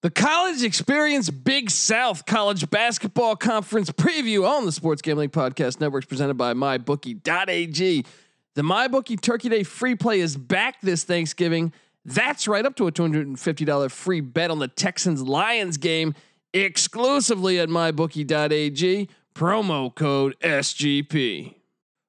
The College Experience Big South College Basketball Conference preview on the Sports Gambling Podcast Network presented by MyBookie.ag. The MyBookie Turkey Day free play is back this Thanksgiving. That's right up to a $250 free bet on the Texans Lions game exclusively at MyBookie.ag. Promo code SGP.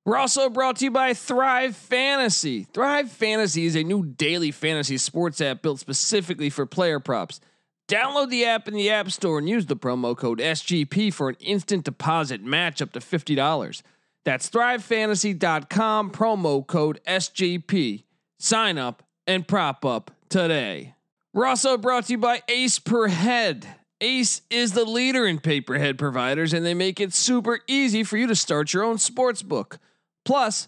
We're also brought to you by Thrive Fantasy. Thrive Fantasy is a new daily fantasy sports app built specifically for player props. Download the app in the App Store and use the promo code SGP for an instant deposit match up to $50. That's thrivefantasy.com, promo code SGP. Sign up and prop up today. We're also brought to you by Ace Per Head. Ace is the leader in paperhead providers, and they make it super easy for you to start your own sports book. Plus,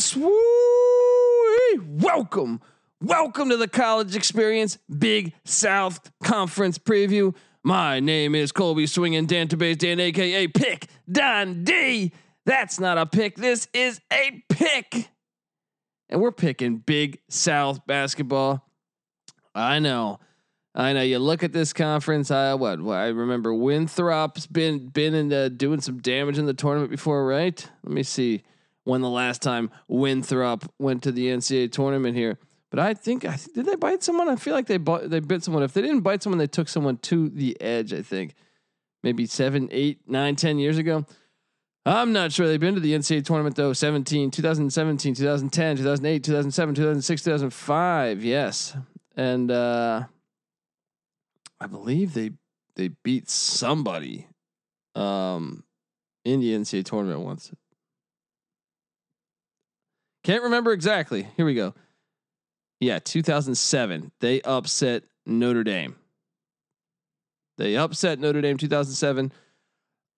Yes. Woo! Welcome. Welcome to the college experience Big South Conference preview. My name is Colby Swinging Dantabase Dan, aka Pick Dundee. That's not a pick. This is a pick. And we're picking Big South basketball. I know. I know. You look at this conference. I what I remember Winthrop's been been in the, doing some damage in the tournament before, right? Let me see when the last time Winthrop went to the NCAA tournament here. But I think I did they bite someone. I feel like they bought, they bit someone. If they didn't bite someone, they took someone to the edge. I think maybe seven, eight, nine, ten years ago. I'm not sure they've been to the NCAA tournament though. 17, 2017, 2010, 2008, 2007, 2006, 2005. Yes, and uh, I believe they they beat somebody um, in the NCAA tournament once. Can't remember exactly. Here we go. Yeah, 2007. They upset Notre Dame. They upset Notre Dame 2007.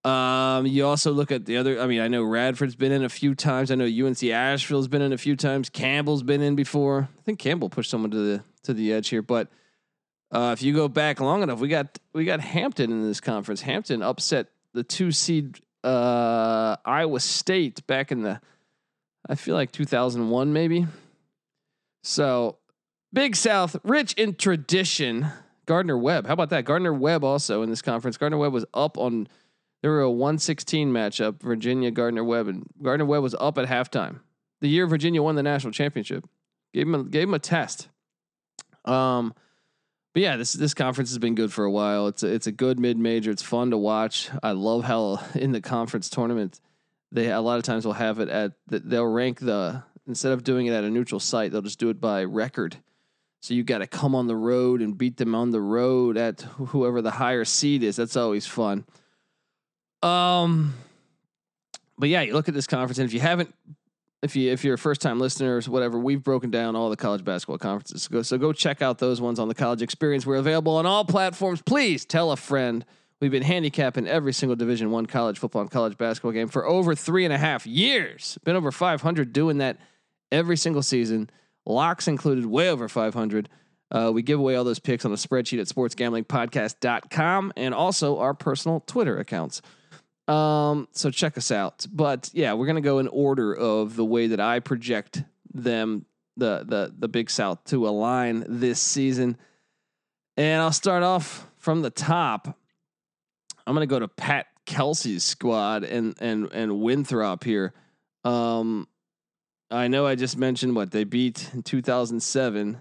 Um, you also look at the other. I mean, I know Radford's been in a few times. I know UNC Asheville's been in a few times. Campbell's been in before. I think Campbell pushed someone to the to the edge here. But uh, if you go back long enough, we got we got Hampton in this conference. Hampton upset the two seed uh, Iowa State back in the I feel like 2001 maybe. So Big South, rich in tradition. Gardner Webb, how about that? Gardner Webb also in this conference. Gardner Webb was up on. There were a 116 matchup, Virginia Gardner Webb, and Gardner Webb was up at halftime. The year Virginia won the national championship, gave him a, gave him a test. Um, but yeah, this this conference has been good for a while. It's a, it's a good mid major. It's fun to watch. I love how in the conference tournament they a lot of times will have it at they'll rank the instead of doing it at a neutral site, they'll just do it by record. So you got to come on the road and beat them on the road at whoever the higher seed is. That's always fun. Um, but yeah, you look at this conference, and if you haven't, if you if you're a first time listeners, whatever, we've broken down all the college basketball conferences. So go, so go check out those ones on the college experience. We're available on all platforms. Please tell a friend. We've been handicapping every single Division One college football and college basketball game for over three and a half years. Been over 500 doing that every single season. Locks included, way over 500. Uh, we give away all those picks on a spreadsheet at sportsgamblingpodcast.com and also our personal Twitter accounts. Um, so check us out. But yeah, we're gonna go in order of the way that I project them, the the the Big South to align this season. And I'll start off from the top. I'm gonna go to Pat Kelsey's squad and and and Winthrop here. Um, I know I just mentioned what they beat in 2007.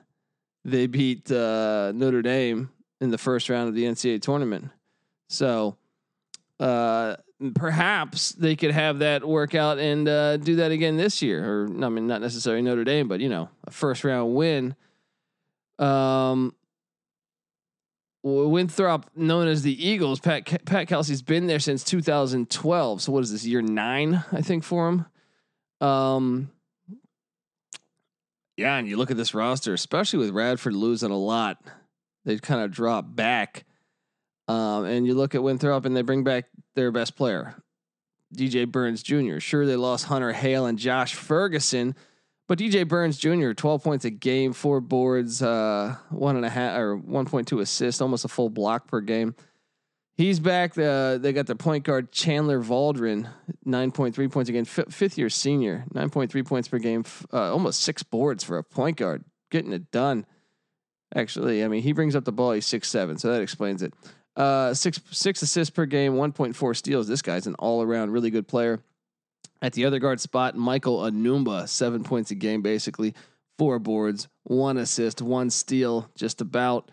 They beat uh, Notre Dame in the first round of the NCAA tournament. So uh, perhaps they could have that work out and uh, do that again this year. Or I mean, not necessarily Notre Dame, but you know, a first round win. Um, Winthrop, known as the Eagles, Pat Pat Kelsey's been there since 2012. So what is this year nine? I think for him. Um, Yeah, and you look at this roster, especially with Radford losing a lot, they kind of drop back. Um, and you look at Winthrop, and they bring back their best player, DJ Burns Jr. Sure, they lost Hunter Hale and Josh Ferguson, but DJ Burns Jr. 12 points a game, four boards, uh, one and a half or 1.2 assists, almost a full block per game. He's back. Uh, they got their point guard Chandler Vaudrin, 9.3 points again, f- fifth year senior, 9.3 points per game, f- uh, almost six boards for a point guard, getting it done. Actually, I mean, he brings up the ball. He's six seven, so that explains it. Uh, six six assists per game, 1.4 steals. This guy's an all around really good player. At the other guard spot, Michael Anumba, seven points a game, basically four boards, one assist, one steal, just about.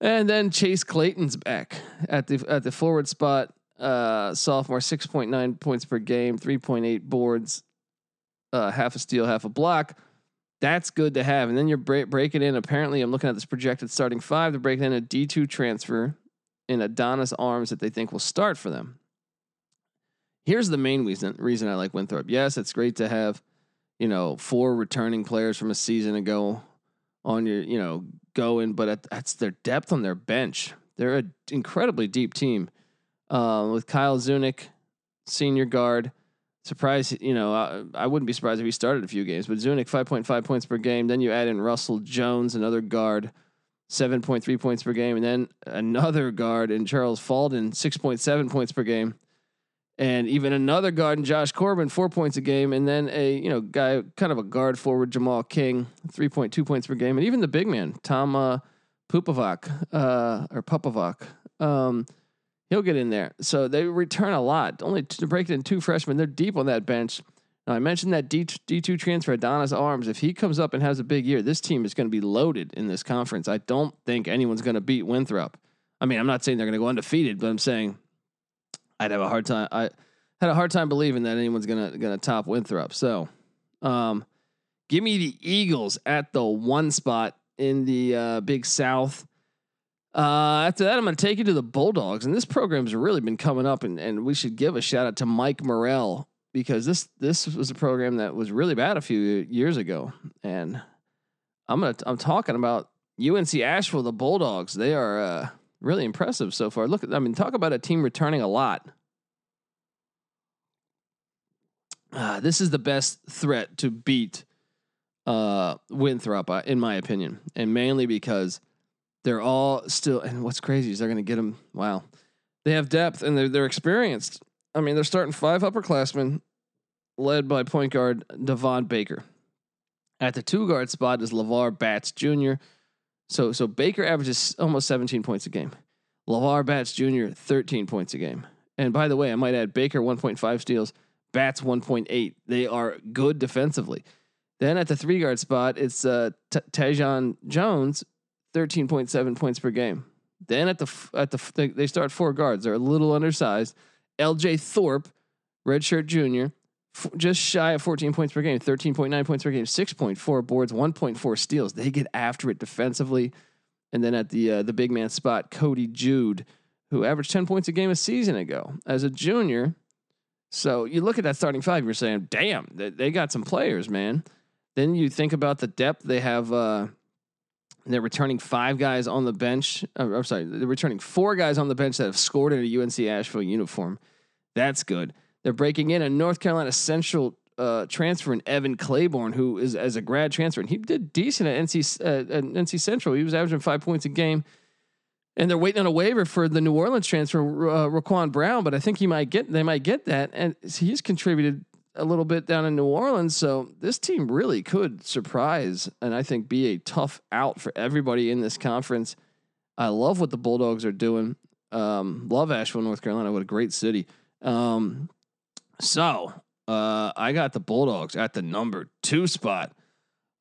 And then Chase Claxton's back at the at the forward spot. Uh, sophomore, six point nine points per game, three point eight boards, uh, half a steal, half a block. That's good to have. And then you're break, breaking in. Apparently, I'm looking at this projected starting five. They're breaking in a D two transfer in Adonis Arms that they think will start for them. Here's the main reason reason I like Winthrop. Yes, it's great to have, you know, four returning players from a season ago on your, you know, going, but that's their depth on their bench. They're an incredibly deep team uh, with Kyle Zunic, senior guard. Surprise, you know, I, I, wouldn't be surprised if he started a few games, but Zunic, 5.5 points per game. Then you add in Russell Jones, another guard, 7.3 points per game. And then another guard in Charles Falden, 6.7 points per game and even another guard in Josh Corbin, four points a game, and then a you know guy kind of a guard forward Jamal King, three point two points per game, and even the big man Tom uh, Pupovac uh, or Pupovac, um, he'll get in there. So they return a lot. Only to break it in two freshmen, they're deep on that bench. Now I mentioned that D D two transfer Adonis Arms. If he comes up and has a big year, this team is going to be loaded in this conference. I don't think anyone's going to beat Winthrop. I mean, I'm not saying they're going to go undefeated, but I'm saying I'd have a hard time. I had a hard time believing that anyone's gonna gonna top Winthrop. So, um, give me the Eagles at the one spot in the uh, Big South. Uh, after that, I'm going to take you to the Bulldogs, and this program's really been coming up, and, and we should give a shout out to Mike Morrell because this this was a program that was really bad a few years ago, and I'm gonna I'm talking about UNC Asheville, the Bulldogs. They are uh, really impressive so far. Look, I mean, talk about a team returning a lot. Uh, this is the best threat to beat uh, Winthrop, uh, in my opinion, and mainly because they're all still. And what's crazy is they're going to get them. Wow, they have depth and they're they're experienced. I mean, they're starting five upperclassmen, led by point guard Devon Baker. At the two guard spot is LeVar Batts Jr., so so Baker averages almost 17 points a game. LeVar Batts Jr. 13 points a game. And by the way, I might add Baker 1.5 steals, Batts 1.8. They are good defensively. Then at the three guard spot, it's uh, T- Tajion Jones, 13.7 points per game. Then at the at the they start four guards. They're a little undersized. L.J. Thorpe, redshirt junior, f- just shy of 14 points per game, 13.9 points per game, 6.4 boards, 1.4 steals. They get after it defensively. And then at the uh, the big man spot, Coty Jude, who averaged 10 points a game a season ago as a junior. So you look at that starting five, you're saying, damn, they, they got some players, man. Then you think about the depth they have. Uh, they're returning five guys on the bench. Uh, I'm sorry, they're returning four guys on the bench that have scored in a UNC Asheville uniform. That's good. They're breaking in a North Carolina Central uh, transfer in Evan Claiborne, who is as a grad transfer, and he did decent at NC uh, at NC Central. He was averaging five points a game, and they're waiting on a waiver for the New Orleans transfer, uh, Raquan Brown. But I think he might get they might get that, and he's contributed a little bit down in New Orleans. So this team really could surprise, and I think be a tough out for everybody in this conference. I love what the Bulldogs are doing. Um, love Asheville, North Carolina. What a great city. Um, so uh, I got the Bulldogs at the number two spot.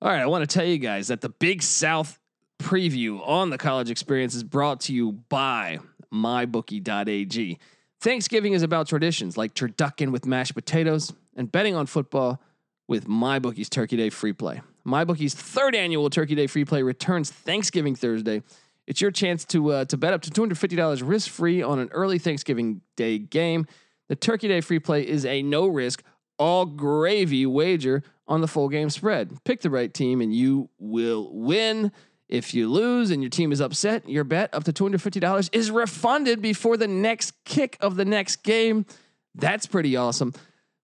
All right, I want to tell you guys that the Big South preview on the college experience is brought to you by mybookie.ag. Thanksgiving is about traditions like turducken with mashed potatoes and betting on football with MyBookie's Turkey Day free play. MyBookie's third annual Turkey Day free play returns Thanksgiving Thursday. It's your chance to uh, to bet up to two hundred fifty dollars risk free on an early Thanksgiving Day game. The Turkey Day free play is a no risk, all gravy wager on the full game spread. Pick the right team and you will win. If you lose and your team is upset, your bet up to $250 is refunded before the next kick of the next game. That's pretty awesome.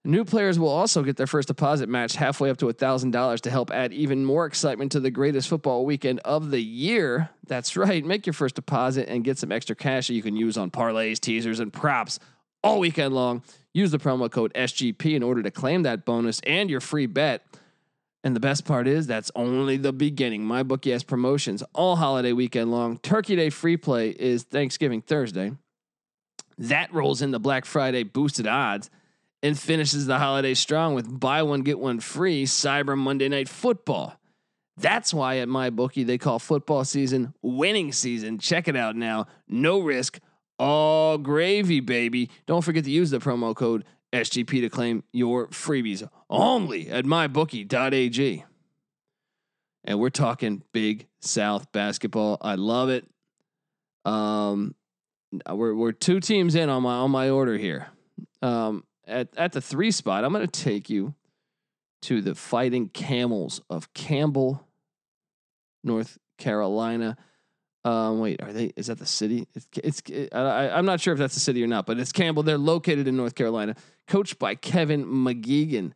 New players will also get their first deposit matched halfway up to $1,000 to help add even more excitement to the greatest football weekend of the year. That's right. Make your first deposit and get some extra cash that you can use on parlays, teasers, and props all weekend long. Use the promo code SGP in order to claim that bonus and your free bet. And the best part is that's only the beginning. My bookie has promotions all holiday weekend long. Turkey Day free play is Thanksgiving Thursday. That rolls into Black Friday boosted odds and finishes the holiday strong with buy one get one free Cyber Monday Night Football. That's why at my bookie they call football season winning season. Check it out now. No risk, all gravy, baby. Don't forget to use the promo code SGP to claim your freebies only at mybookie.ag. And we're talking Big South basketball. I love it. Um, we're we're two teams in on my on my order here. Um, at at the three spot, I'm going to take you to the Fighting Camels of Campbell, North Carolina. Um, wait, are they? Is that the city? It's, it's it, I, I'm not sure if that's the city or not, but it's Campbell. They're located in North Carolina, coached by Kevin McGeegan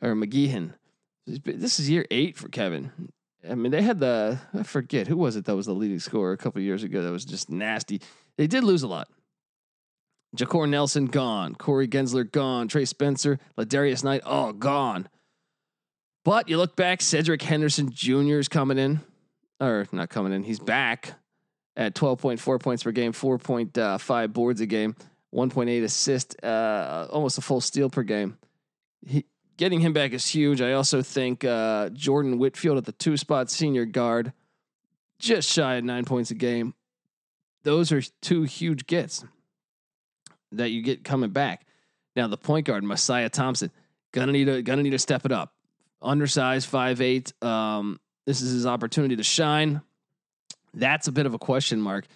or McGeehan. This is year eight for Kevin. I mean, they had the I forget who was it that was the leading scorer a couple years ago. That was just nasty. They did lose a lot. Jacour Nelson gone, Corey Gensler gone, Trey Spencer, Ladarius Knight all gone. But you look back, Cedric Henderson Jr. is coming in, or not coming in. He's back at 12.4 points per game, 4.5 boards a game, 1.8 assist, uh, almost a full steal per game. He, getting him back is huge. I also think uh, Jordan Whitfield at the two spot senior guard, just shy of nine points a game. Those are two huge gets that you get coming back. Now the point guard Messiah Thompson gonna need to gonna need to step it up. Undersized, five eight. Um, this is his opportunity to shine. That's a bit of a question mark.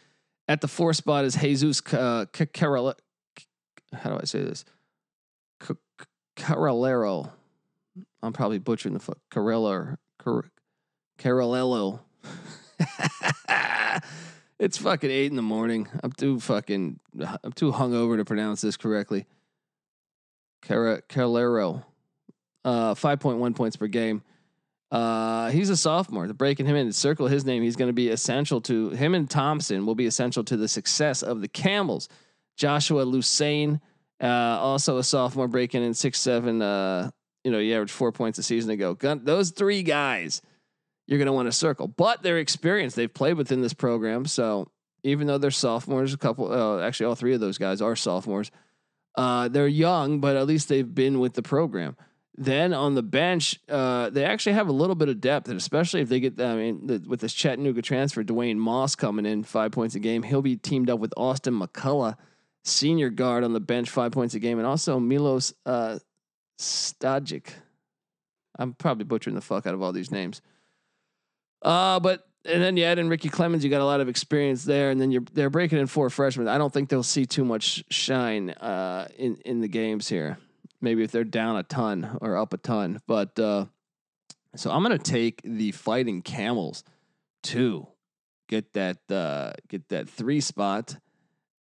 At the four spot is Jesus uh. How do I say this? Carolero. I'm probably butchering the fuck. Carello. Carolello. it's fucking eight in the morning. I'm too fucking. I'm too hungover to pronounce this correctly. Carolero. Uh, 5.1 points per game. Uh, he's a sophomore. They're breaking him in. Circle his name. He's going to be essential to him and Thompson will be essential to the success of the Camels. Joshua Lusane, uh, also a sophomore, breaking in six seven. Uh, you know, he averaged four points a season ago. Gun, those three guys, you're going to want to circle, but they're experienced. They've played within this program, so even though they're sophomores, a couple, uh, actually, all three of those guys are sophomores. Uh, they're young, but at least they've been with the program. Then on the bench, uh, they actually have a little bit of depth, and especially if they get, I mean, the, with this Chattanooga transfer, Dwayne Moss coming in five points a game, he'll be teamed up with Austin McCullough, senior guard on the bench, five points a game, and also Milos uh, Stajic. I'm probably butchering the fuck out of all these names. Uh, but and then you add in Ricky Clemens, you got a lot of experience there, and then you're they're breaking in four freshmen. I don't think they'll see too much shine uh, in in the games here maybe if they're down a ton or up a ton. But uh, so I'm gonna take the fighting camels to get that uh, get that three spot,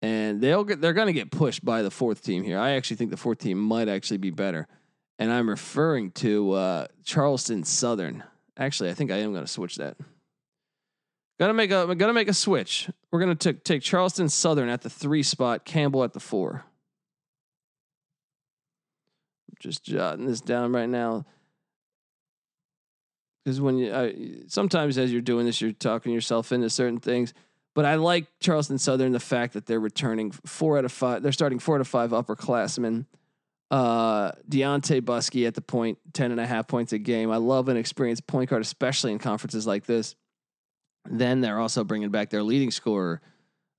and they'll get they're gonna get pushed by the fourth team here. I actually think the fourth team might actually be better, and I'm referring to uh, Charleston Southern. Actually, I think I am gonna switch that. Gonna make a gonna make a switch. We're gonna t- take Charleston Southern at the three spot, Campbell at the four just jotting this down right now. Because when you I, sometimes as you're doing this, you're talking yourself into certain things. But I like Charleston Southern the fact that they're returning four out of five. They're starting four out of five upperclassmen. Uh, Deontay Buskey at the point, 10 and a half points a game. I love an experienced point guard, especially in conferences like this. Then they're also bringing back their leading scorer,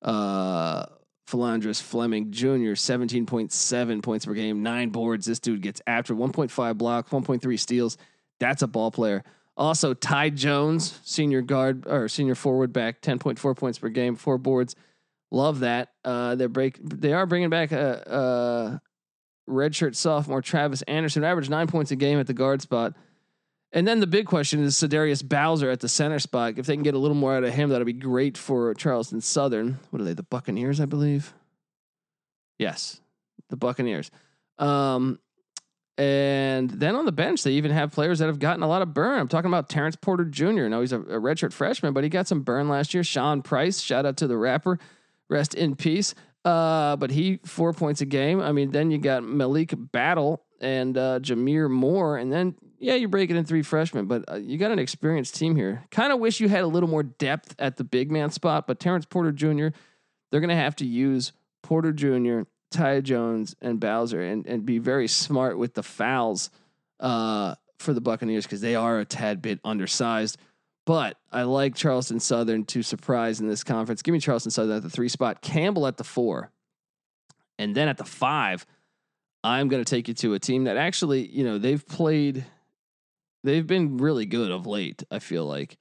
uh, Phlandrous Fleming Jr., 17.7 points per game, nine boards. This dude gets after 1.5 blocks, 1.3 steals. That's a ball player. Also, Ty Jones, senior guard or senior forward back, 10.4 points per game, four boards. Love that. Uh, they break. They are bringing back a, a redshirt sophomore Travis Anderson, averaged nine points a game at the guard spot. And then the big question is Cedarius Bowser at the center spot. If they can get a little more out of him, that'll be great for Charleston Southern. What are they? The Buccaneers, I believe. Yes, the Buccaneers. Um, and then on the bench, they even have players that have gotten a lot of burn. I'm talking about Terrence Porter Jr. Now he's a, a redshirt freshman, but he got some burn last year. Sean Price, shout out to the rapper, rest in peace. Uh, but he four points a game. I mean, then you got Malik Battle and uh, Jameer Moore, and then yeah, you're breaking in three freshmen, but uh, you got an experienced team here. Kind of wish you had a little more depth at the big man spot, but Terrence Porter Jr. They're going to have to use Porter Jr. Ty Jones and Bowser and, and be very smart with the fouls uh, for the Buccaneers because they are a tad bit undersized. But I like Charleston Southern to surprise in this conference. Give me Charleston Southern at the three spot, Campbell at the four. And then at the five, I'm going to take you to a team that actually, you know, they've played, they've been really good of late, I feel like.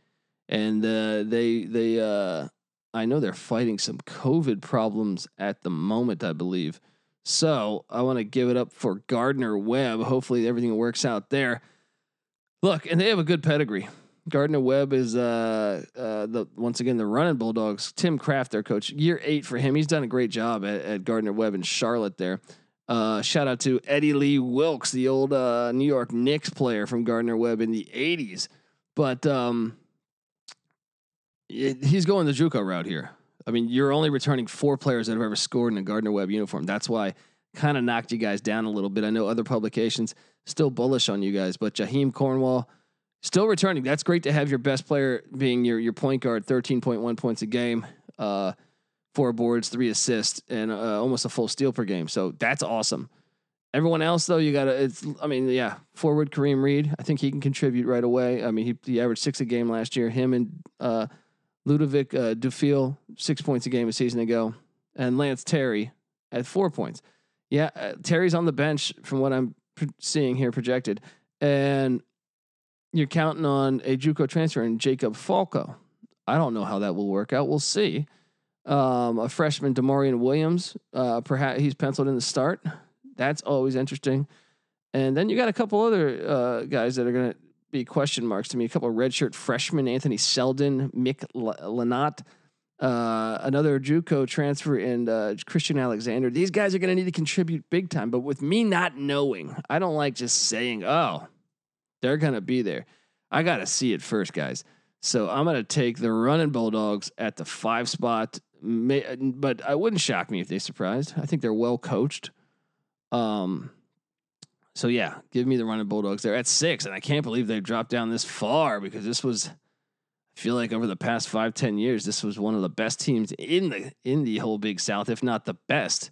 And uh, they, they, uh, I know they're fighting some COVID problems at the moment, I believe. So I want to give it up for Gardner Webb. Hopefully everything works out there. Look, and they have a good pedigree. Gardner Webb is uh, uh, the once again the running Bulldogs. Tim Craft, their coach, year eight for him. He's done a great job at, at Gardner Webb in Charlotte. There, uh, shout out to Eddie Lee Wilkins, the old uh, New York Knicks player from Gardner Webb in the '80s. But um, it, he's going the JUCO route here. I mean, you're only returning four players that have ever scored in a Gardner Webb uniform. That's why kind of knocked you guys down a little bit. I know other publications still bullish on you guys, but Jaheam Cornwall still returning. That's great to have your best player being your your point guard, 13.1 points a game, uh, four boards, three assists, and uh, almost a full steal per game. So that's awesome. Everyone else though, you gotta. It's. I mean, yeah, forward Kareem Reed. I think he can contribute right away. I mean, he he averaged six a game last year. Him and uh, Ludovic uh, Dufeal, six points a game a season ago, and Lance Terry at four points. Yeah, uh, Terry's on the bench from what I'm seeing here projected, and you're counting on a JUCO transfer and Jacob Falco. I don't know how that will work out. We'll see. Um, a freshman, Demarion Williams, uh, perhaps he's penciled in the start. That's always interesting. And then you got a couple other uh, guys that are going to be question marks to me. A couple of redshirt freshmen, Anthony Selden, Mick Lanat, uh, another JUCO transfer, and uh, Christian Alexander. These guys are going to need to contribute big time. But with me not knowing, I don't like just saying, "Oh, they're going to be there." I got to see it first, guys. So I'm going to take the running Bulldogs at the five spot. But I wouldn't shock me if they surprised. I think they're well coached. Um, so yeah, give me the running Bulldogs there at six, and I can't believe they've dropped down this far because this was. I feel like over the past five ten years, this was one of the best teams in the in the whole Big South, if not the best.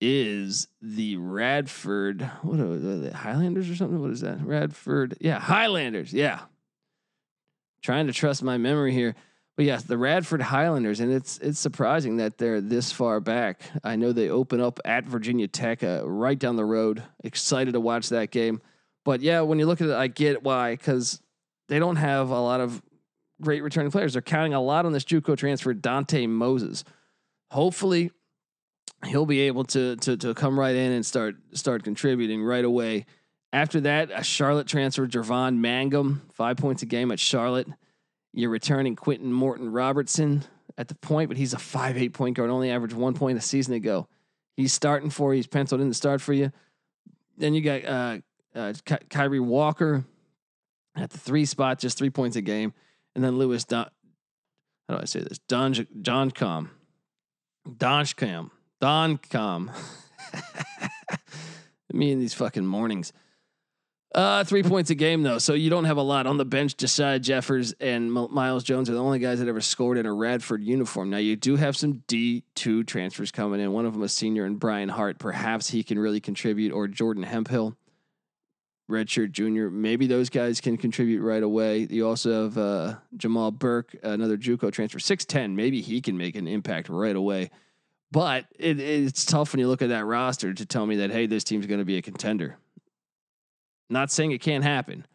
Is the Radford what are the Highlanders or something? What is that? Radford, yeah, Highlanders, yeah. Trying to trust my memory here. But yes, the Radford Highlanders, and it's it's surprising that they're this far back. I know they open up at Virginia Tech, uh, right down the road. Excited to watch that game. But yeah, when you look at it, I get why because they don't have a lot of great returning players. They're counting a lot on this JUCO transfer, Dante Moses. Hopefully, he'll be able to to to come right in and start start contributing right away. After that, a Charlotte transfer, Jervon Mangum, five points a game at Charlotte. You're returning Quentin Morton Robertson at the point, but he's a five eight point guard, only averaged one point a season ago. He's starting for you. He's penciled in to start for you. Then you got uh, uh, Ky- Kyrie Walker at the three spot, just three points a game. And then Lewis Don, how do I say this? Don John Com. Donchcam. Doncom. Me and these fucking mornings. Uh, three points a game though, so you don't have a lot on the bench. Josiah Jeffers and M- Miles Jones are the only guys that ever scored in a Radford uniform. Now you do have some D two transfers coming in. One of them a senior, and Brian Hart. Perhaps he can really contribute, or Jordan Hemphill, redshirt junior. Maybe those guys can contribute right away. You also have uh, Jamal Burke, another JUCO transfer, six ten. Maybe he can make an impact right away. But it, it's tough when you look at that roster to tell me that hey, this team's going to be a contender. Not saying it can't happen,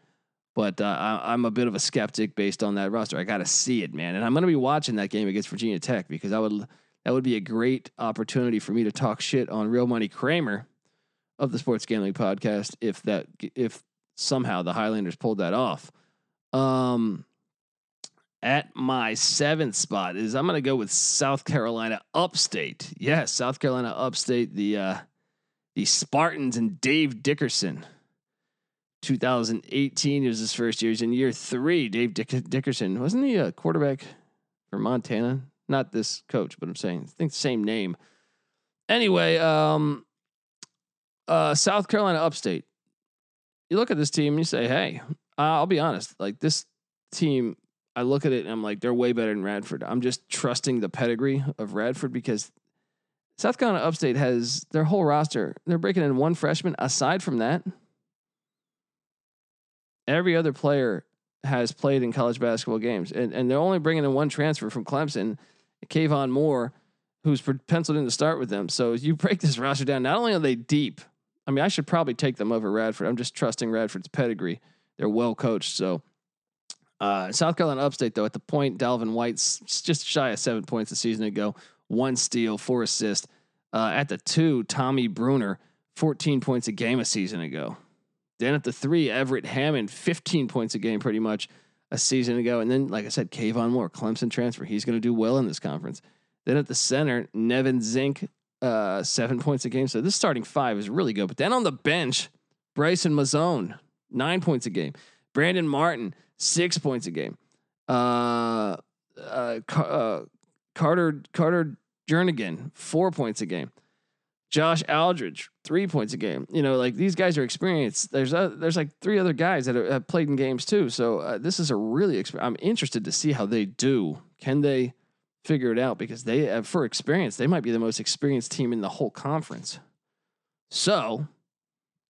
but uh, I, am a bit of a skeptic based on that roster. I got to see it, man, and I'm going to be watching that game against Virginia Tech because I would that would be a great opportunity for me to talk shit on Real Money Kramer of the Sports Gambling Podcast if that if somehow the Highlanders pulled that off. Um, at my seventh spot is I'm going to go with South Carolina Upstate. Yes, South Carolina Upstate. The uh, the Spartans and Dave Dickerson. 2018 It was his first year. He's in year three. Dave Dick- Dickerson wasn't he a quarterback for Montana? Not this coach, but I'm saying I think the same name. Anyway, um, uh, South Carolina Upstate. You look at this team and you say, "Hey, I'll be honest. Like this team, I look at it and I'm like, they're way better than Radford. I'm just trusting the pedigree of Radford because South Carolina Upstate has their whole roster. They're breaking in one freshman. Aside from that, every other player has played in college basketball games, and and they're only bringing in one transfer from Clemson, Kayvon Moore, who's penciled in to start with them. So you break this roster down. Not only are they deep, I mean, I should probably take them over Radford. I'm just trusting Radford's pedigree. They're well coached. So uh, South Carolina Upstate, though, at the point, Dalvin White's just shy of seven points a season ago, one steal, four assists. Uh, at the two, Tommy Bruner, 14 points a game a season ago. Then at the three, Everett Hammond, 15 points a game pretty much a season ago. And then, like I said, Kayvon Moore, Clemson transfer. He's going to do well in this conference. Then at the center, Nevin Zink, uh, seven points a game. So this starting five is really good. But then on the bench, Bryson Mozone, nine points a game. Brandon Martin, six points a game. Uh, uh, uh, Carter Carter Jernigan, four points a game. Josh Aldridge, three points a game. You know, like these guys are experienced. There's a, there's like three other guys that have played in games too. So uh, this is a really. Exp- I'm interested to see how they do. Can they figure it out? Because they, have, for experience, they might be the most experienced team in the whole conference. So,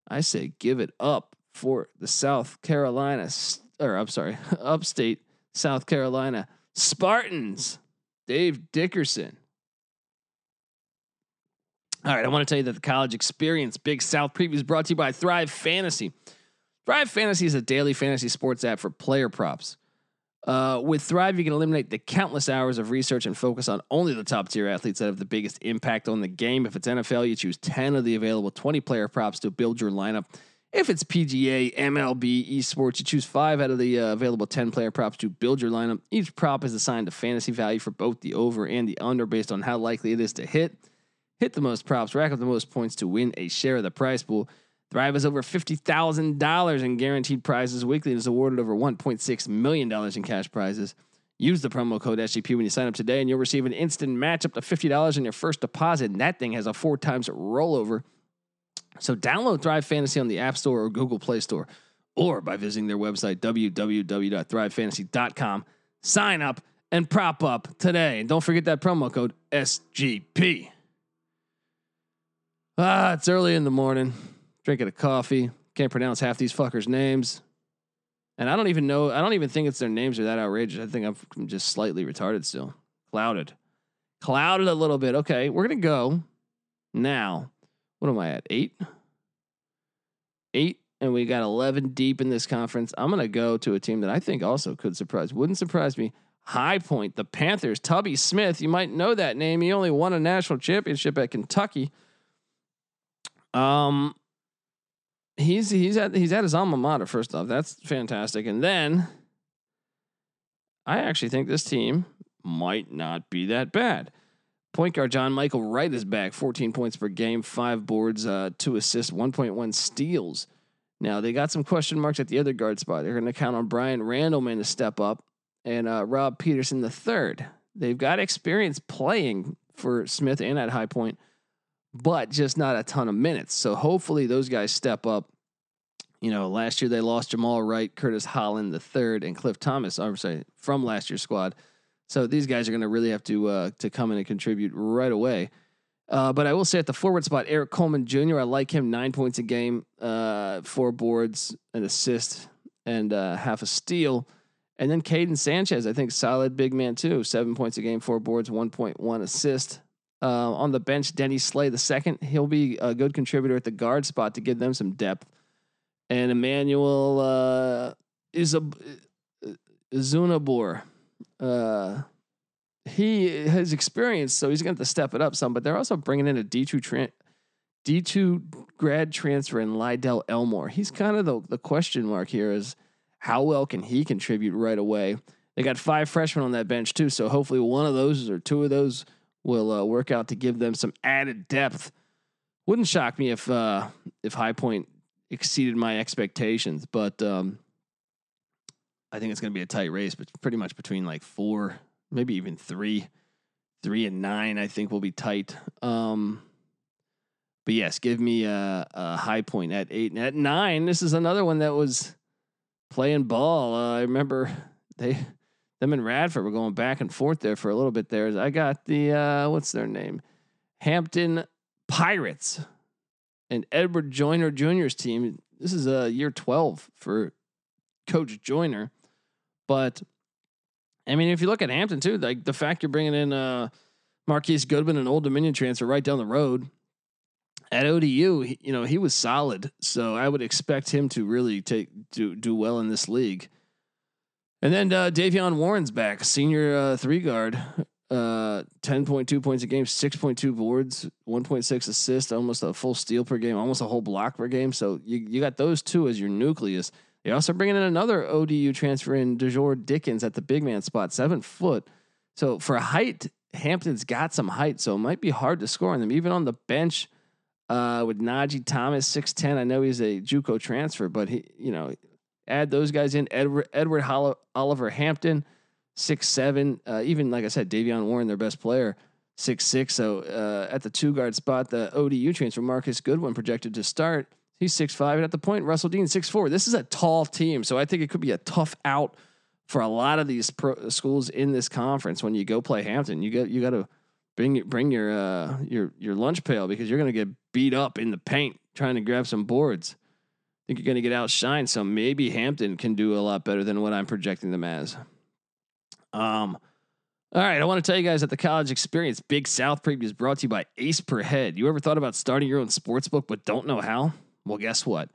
I say give it up for the South Carolina, or I'm sorry, upstate South Carolina Spartans. Dave Dickerson. All right, I want to tell you that the college experience Big South preview is brought to you by Thrive Fantasy. Thrive Fantasy is a daily fantasy sports app for player props. Uh, with Thrive, you can eliminate the countless hours of research and focus on only the top tier athletes that have the biggest impact on the game. If it's NFL, you choose 10 of the available 20 player props to build your lineup. If it's PGA, MLB, esports, you choose five out of the uh, available 10 player props to build your lineup. Each prop is assigned a fantasy value for both the over and the under based on how likely it is to hit hit the most props, rack up the most points to win a share of the prize pool. Thrive has over $50,000 in guaranteed prizes weekly and is awarded over $1.6 million in cash prizes. Use the promo code SGP when you sign up today, and you'll receive an instant match up to $50 in your first deposit. And that thing has a four times rollover. So download Thrive Fantasy on the App Store or Google Play Store, or by visiting their website, www.thrivefantasy.com. Sign up and prop up today. And don't forget that promo code SGP. Ah, it's early in the morning. Drinking a coffee. Can't pronounce half these fuckers' names. And I don't even know, I don't even think it's their names are that outrageous. I think I'm just slightly retarded still. Clouded. Clouded a little bit. Okay, we're going to go now. What am I at? Eight? Eight. And we got 11 deep in this conference. I'm going to go to a team that I think also could surprise. Wouldn't surprise me. High Point, the Panthers, Tubby Smith. You might know that name. He only won a national championship at Kentucky. Um, he's he's at he's at his alma mater. First off, that's fantastic, and then I actually think this team might not be that bad. Point guard John Michael Wright is back, 14 points per game, five boards, uh, two assists, 1.1 steals. Now they got some question marks at the other guard spot. They're going to count on Brian Randleman to step up and uh, Rob Peterson the third. They've got experience playing for Smith and at High Point but just not a ton of minutes. So hopefully those guys step up. You know, last year they lost Jamal Wright, Curtis Holland the third, and Cliff Thomas. I'm sorry, from last year's squad. So these guys are going to really have to uh, to come in and contribute right away. Uh, but I will say at the forward spot, Eric Coleman Jr. I like him nine points a game, uh, four boards, an assist, and uh, half a steal. And then Caden Sanchez, I think solid big man too, seven points a game, four boards, one point one assist. Uh, on the bench, Denny Slay the second. He'll be a good contributor at the guard spot to give them some depth. And Emmanuel uh, is a Zunabor. Uh, he has experience, so he's going to have to step it up some. But they're also bringing in a D two tra- D2 grad transfer in Lydell Elmore. He's kind of the, the question mark here is how well can he contribute right away? They got five freshmen on that bench too, so hopefully one of those or two of those will uh, work out to give them some added depth. Wouldn't shock me if uh, if High Point exceeded my expectations, but um, I think it's going to be a tight race, but pretty much between like four, maybe even three, three and nine. I think will be tight. Um, but yes, give me a, a high point at eight and at nine. This is another one that was playing ball. Uh, I remember they them and Radford were going back and forth there for a little bit. There, I got the uh, what's their name, Hampton Pirates, and Edward Joyner Jr.'s team. This is a uh, year twelve for Coach Joyner, but I mean, if you look at Hampton too, like the fact you're bringing in uh, Marquise Goodman, an Old Dominion transfer, right down the road at ODU, he, you know, he was solid. So I would expect him to really take do do well in this league. And then uh, Davion Warren's back, senior uh, three guard, uh, ten point two points a game, six point two boards, one point six assists, almost a full steal per game, almost a whole block per game. So you you got those two as your nucleus. They also bringing in another ODU transfer in Dejor Dickens at the big man spot, seven foot. So for height, Hampton's got some height, so it might be hard to score on them. Even on the bench, uh, with Najee Thomas, six ten. I know he's a JUCO transfer, but he, you know, add those guys in. Edward Edward Oliver Hampton, six seven. Uh, even like I said, Davion Warren, their best player, six six. So uh, at the two guard spot, the ODU transfer Marcus Goodwin projected to start. He's six five, and at the point, Russell Dean six four. This is a tall team, so I think it could be a tough out for a lot of these pro schools in this conference. When you go play Hampton, you get you got to bring bring your uh, your your lunch pail because you're going to get beat up in the paint trying to grab some boards. Think you're going to get outshined. So maybe Hampton can do a lot better than what I'm projecting them as. Um. All right, I want to tell you guys that the college experience Big South preview is brought to you by Ace Per Head. You ever thought about starting your own sports book but don't know how? Well, guess what?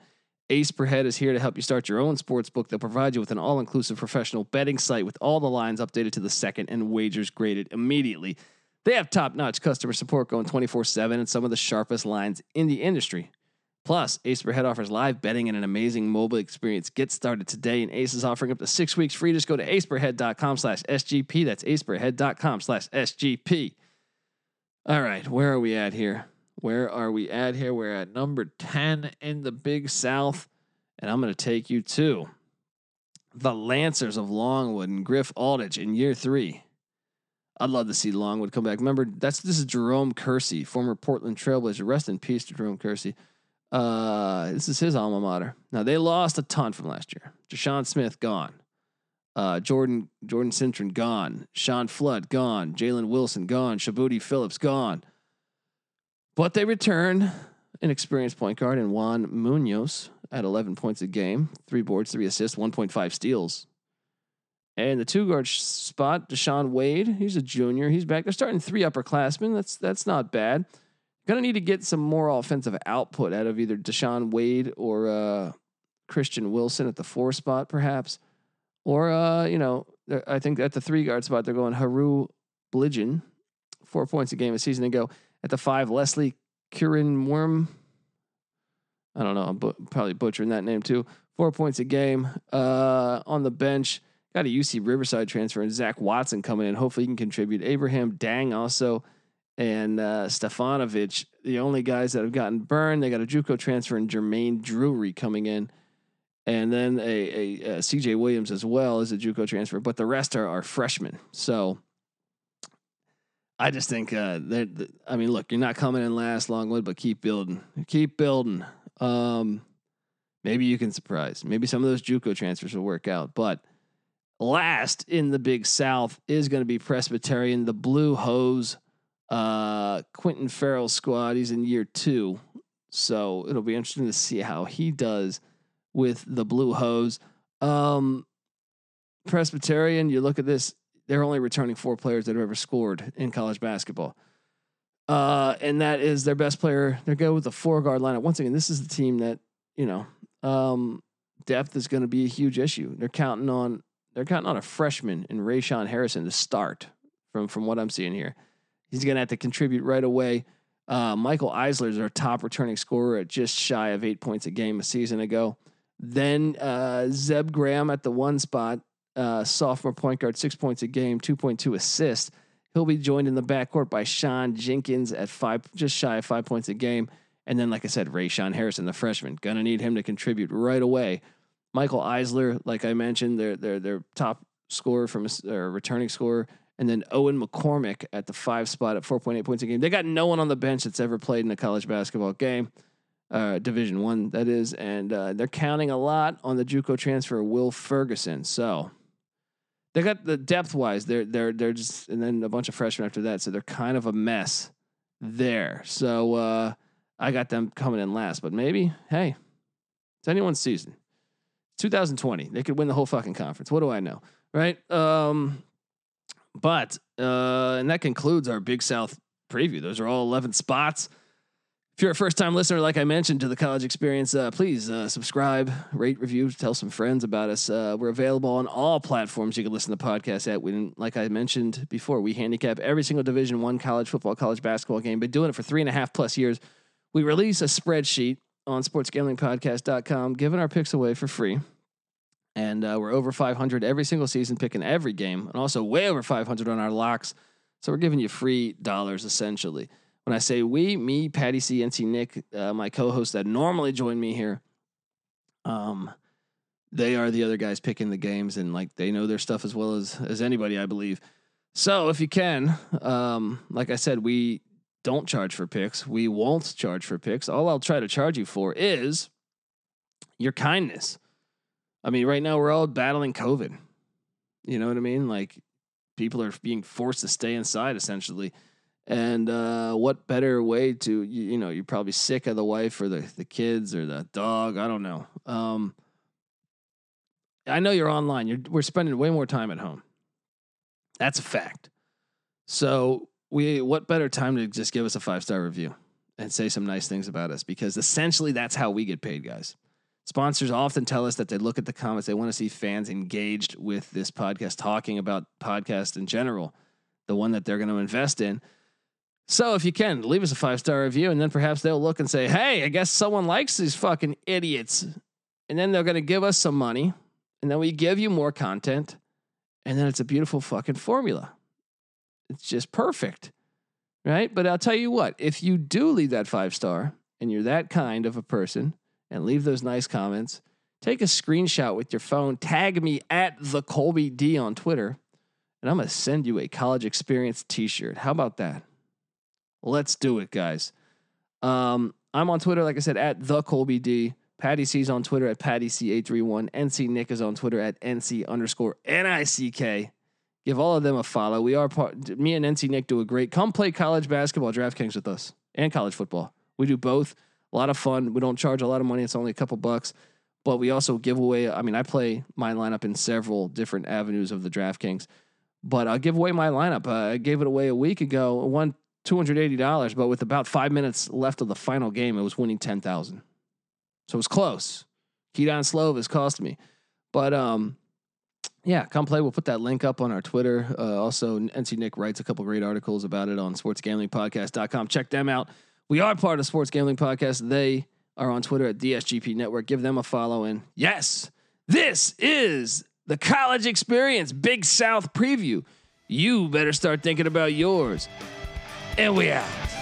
Ace Per Head is here to help you start your own sports book They'll provide you with an all inclusive professional betting site with all the lines updated to the second and wagers graded immediately. They have top notch customer support going 24 7 and some of the sharpest lines in the industry. Plus, Ace Per Head offers live betting and an amazing mobile experience. Get started today, and Ace is offering up to six weeks free. Just go to aceperhead.com slash SGP. That's aceperhead.com slash SGP. All right, where are we at here? Where are we at here? We're at number 10 in the Big South, and I'm going to take you to the Lancers of Longwood and Griff Aldrich in year three. I'd love to see Longwood come back. Remember, that's this is Jerome Kersey, former Portland Trailblazer. Rest in peace to Jerome Kersey. Uh, this is his alma mater. Now they lost a ton from last year. Deshaun Smith gone. Uh, Jordan Jordan Cintron gone. Sean Flood gone. Jalen Wilson gone. Shabudi Phillips gone. But they return an experienced point guard in Juan Munoz at 11 points a game, three boards, three assists, 1.5 steals. And the two guard spot, Deshaun Wade, he's a junior. He's back. They're starting three upperclassmen. That's that's not bad. Gonna need to get some more offensive output out of either Deshaun Wade or uh, Christian Wilson at the four spot, perhaps. Or uh, you know, I think at the three guard spot they're going Haru Bligen, four points a game a season ago. At the five, Leslie Curran Worm. I don't know. I'm bu- probably butchering that name too. Four points a game. Uh, on the bench, Got a UC Riverside transfer and Zach Watson coming in. Hopefully, he can contribute. Abraham Dang also and uh, Stefanovic, the only guys that have gotten burned. They got a JUCO transfer and Jermaine Drury coming in, and then a, a, a CJ Williams as well as a JUCO transfer. But the rest are, are freshmen. So I just think uh, I mean, look, you're not coming in last, Longwood, but keep building, keep building. Um, maybe you can surprise. Maybe some of those JUCO transfers will work out, but Last in the Big South is going to be Presbyterian, the Blue Hose, uh, Quentin Farrell squad. He's in year two. So it'll be interesting to see how he does with the Blue Hose. Um, Presbyterian, you look at this, they're only returning four players that have ever scored in college basketball. Uh, and that is their best player. They're good with the four guard lineup. Once again, this is the team that, you know, um, depth is going to be a huge issue. They're counting on they're counting on a freshman in Rayshon Harrison to start from from what I'm seeing here. He's going to have to contribute right away. Uh, Michael Eisler is our top returning scorer at just shy of eight points a game a season ago. Then uh, Zeb Graham at the one spot, uh, sophomore point guard, six points a game, 2.2 assists. He'll be joined in the backcourt by Sean Jenkins at five, just shy of five points a game. And then, like I said, Ray Sean Harrison, the freshman, gonna need him to contribute right away. Michael Eisler, like I mentioned, their their their top scorer from or returning scorer, and then Owen McCormick at the five spot at 4.8 points a game. They got no one on the bench that's ever played in a college basketball game, uh, Division One that is, and uh, they're counting a lot on the JUCO transfer Will Ferguson. So they got the depth wise, they're they're they're just, and then a bunch of freshmen after that, so they're kind of a mess there. So uh, I got them coming in last, but maybe hey, it's anyone's season. 2020, they could win the whole fucking conference. What do I know, right? Um, but uh, and that concludes our Big South preview. Those are all 11 spots. If you're a first time listener, like I mentioned to the college experience, uh, please uh, subscribe, rate, review, tell some friends about us. Uh, we're available on all platforms you can listen to podcasts at. We, like I mentioned before, we handicap every single Division One college football, college basketball game. Been doing it for three and a half plus years. We release a spreadsheet on sportsgamblingpodcast.com, giving our picks away for free. And uh, we're over 500 every single season, picking every game, and also way over 500 on our locks. So we're giving you free dollars essentially. When I say we, me, Patty C, NC Nick, uh, my co-hosts that normally join me here, um, they are the other guys picking the games, and like they know their stuff as well as as anybody, I believe. So if you can, um, like I said, we don't charge for picks. We won't charge for picks. All I'll try to charge you for is your kindness. I mean, right now we're all battling COVID. You know what I mean? Like people are being forced to stay inside essentially. And uh, what better way to you, you, know you're probably sick of the wife or the the kids or the dog I don't know. Um, I know you're online. You're we're spending way more time at home. That's a fact. So we what better time to just give us a five star review and say some nice things about us because essentially that's how we get paid, guys. Sponsors often tell us that they look at the comments, they want to see fans engaged with this podcast, talking about podcast in general, the one that they're going to invest in. So if you can, leave us a five star review, and then perhaps they'll look and say, hey, I guess someone likes these fucking idiots. And then they're going to give us some money, and then we give you more content, and then it's a beautiful fucking formula. It's just perfect. Right. But I'll tell you what, if you do leave that five star and you're that kind of a person and leave those nice comments, take a screenshot with your phone, tag me at the Colby D on Twitter, and I'm going to send you a college experience t shirt. How about that? Let's do it, guys. Um, I'm on Twitter, like I said, at the Colby D. Patty C's on Twitter at Patty C831. NC Nick is on Twitter at NC underscore N-I-C-K. Give all of them a follow. We are part, me and NC Nick do a great, come play college basketball DraftKings with us and college football. We do both. A lot of fun. We don't charge a lot of money. It's only a couple bucks, but we also give away. I mean, I play my lineup in several different avenues of the DraftKings, but I'll give away my lineup. Uh, I gave it away a week ago. One $280, but with about five minutes left of the final game, it was winning 10,000. So it was close. Kedon Slovis cost me. But um, yeah, come play. We'll put that link up on our Twitter. Uh, also, NC Nick writes a couple great articles about it on sportsgamblingpodcast.com. Check them out. We are part of the Sports Gambling Podcast. They are on Twitter at DSGP Network. Give them a follow. And yes, this is the college experience Big South preview. You better start thinking about yours. And we out.